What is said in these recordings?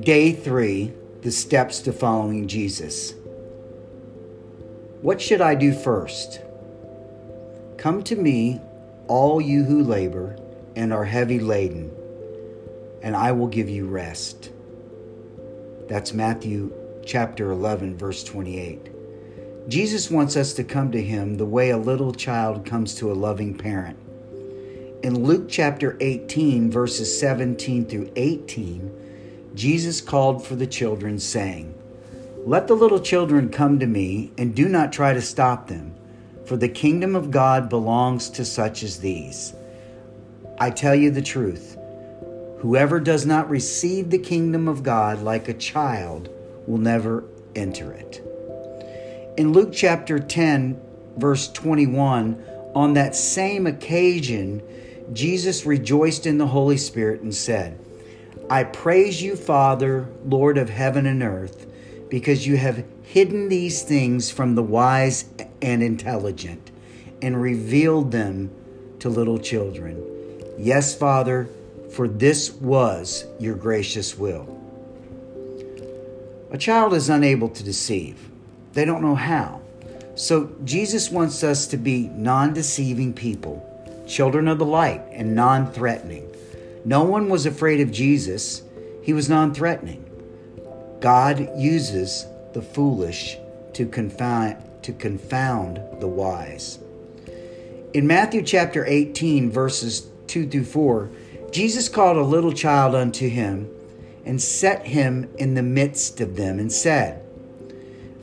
Day three the steps to following Jesus. What should I do first? Come to me, all you who labor and are heavy laden, and I will give you rest. That's Matthew chapter 11, verse 28. Jesus wants us to come to him the way a little child comes to a loving parent. In Luke chapter 18, verses 17 through 18, Jesus called for the children, saying, Let the little children come to me, and do not try to stop them, for the kingdom of God belongs to such as these. I tell you the truth whoever does not receive the kingdom of God like a child will never enter it. In Luke chapter 10, verse 21, on that same occasion, Jesus rejoiced in the Holy Spirit and said, I praise you, Father, Lord of heaven and earth, because you have hidden these things from the wise and intelligent and revealed them to little children. Yes, Father, for this was your gracious will. A child is unable to deceive, they don't know how. So, Jesus wants us to be non deceiving people, children of the light, and non threatening. No one was afraid of Jesus, he was non threatening. God uses the foolish to confound, to confound the wise. In Matthew chapter 18, verses 2 through 4, Jesus called a little child unto him and set him in the midst of them and said,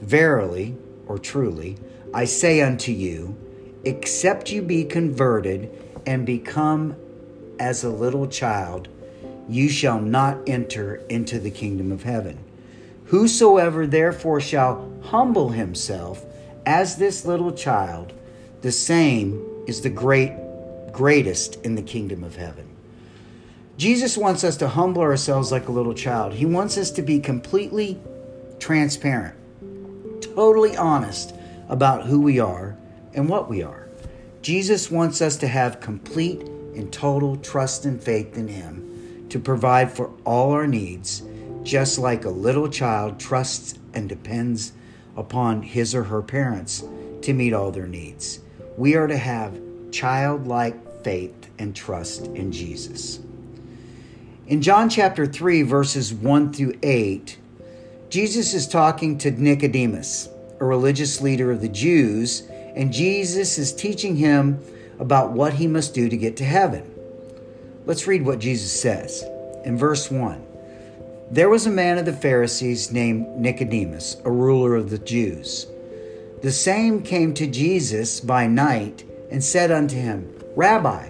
Verily, or truly, I say unto you, except you be converted and become as a little child, you shall not enter into the kingdom of heaven. Whosoever therefore shall humble himself as this little child, the same is the great greatest in the kingdom of heaven. Jesus wants us to humble ourselves like a little child. He wants us to be completely transparent, totally honest about who we are and what we are. Jesus wants us to have complete and total trust and faith in Him to provide for all our needs, just like a little child trusts and depends upon his or her parents to meet all their needs. We are to have childlike faith and trust in Jesus. In John chapter 3, verses 1 through 8, Jesus is talking to Nicodemus, a religious leader of the Jews, and Jesus is teaching him about what he must do to get to heaven. Let's read what Jesus says. In verse 1 There was a man of the Pharisees named Nicodemus, a ruler of the Jews. The same came to Jesus by night and said unto him, Rabbi,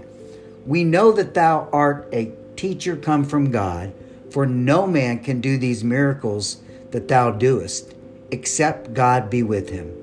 we know that thou art a teacher come from God, for no man can do these miracles that thou doest, except God be with him.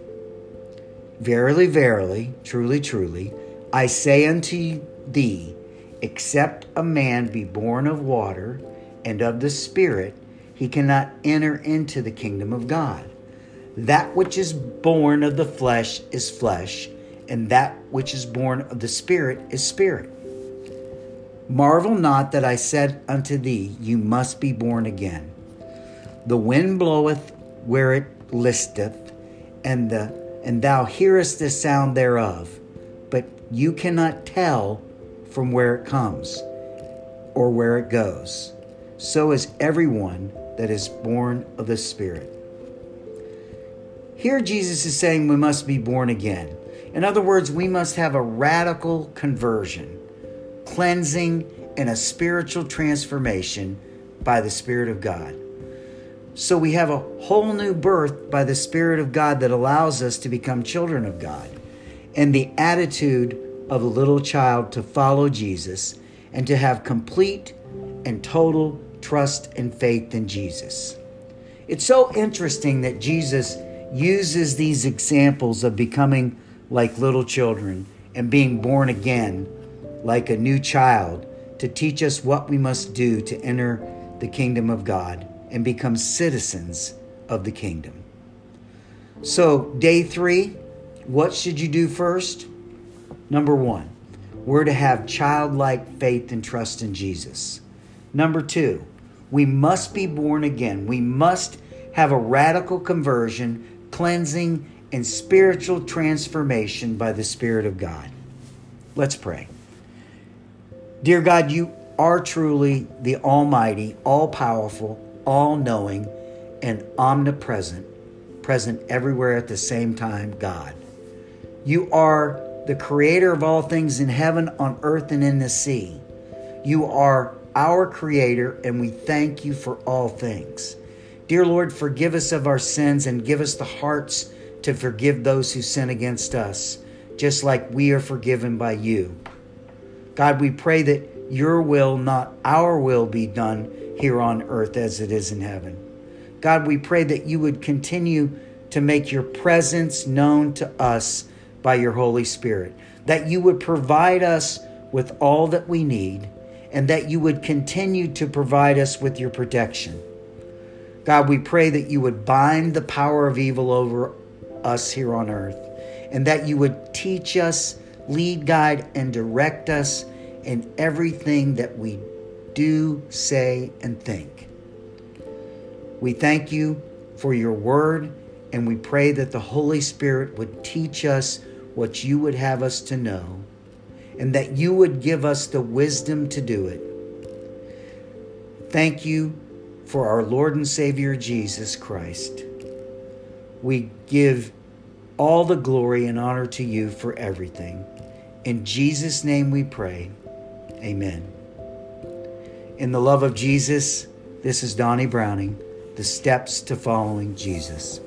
Verily, verily, truly, truly, I say unto thee, except a man be born of water and of the Spirit, he cannot enter into the kingdom of God. That which is born of the flesh is flesh, and that which is born of the Spirit is spirit. Marvel not that I said unto thee, You must be born again. The wind bloweth where it listeth, and the and thou hearest the sound thereof, but you cannot tell from where it comes or where it goes. So is everyone that is born of the Spirit. Here, Jesus is saying we must be born again. In other words, we must have a radical conversion, cleansing, and a spiritual transformation by the Spirit of God. So we have a whole new birth by the Spirit of God that allows us to become children of God. And the attitude of a little child to follow Jesus and to have complete and total trust and faith in Jesus. It's so interesting that Jesus uses these examples of becoming like little children and being born again like a new child to teach us what we must do to enter the kingdom of God and become citizens of the kingdom. So, day three, what should you do first? Number one, we're to have childlike faith and trust in Jesus. Number two, we must be born again. We must have a radical conversion, cleansing, and spiritual transformation by the Spirit of God. Let's pray. Dear God, you are truly the Almighty, all powerful, all knowing, and omnipresent, present everywhere at the same time, God. You are the creator of all things in heaven, on earth, and in the sea. You are our creator, and we thank you for all things. Dear Lord, forgive us of our sins and give us the hearts to forgive those who sin against us, just like we are forgiven by you. God, we pray that your will, not our will, be done here on earth as it is in heaven. God, we pray that you would continue to make your presence known to us by your Holy Spirit, that you would provide us with all that we need, and that you would continue to provide us with your protection. God, we pray that you would bind the power of evil over us here on earth, and that you would teach us, lead, guide, and direct us in everything that we do, say, and think. We thank you for your word, and we pray that the Holy Spirit would teach us what you would have us to know, and that you would give us the wisdom to do it. Thank you for our Lord and Savior Jesus Christ. We give all the glory and honor to you for everything. In Jesus' name we pray. Amen. In the love of Jesus, this is Donnie Browning, The Steps to Following Jesus.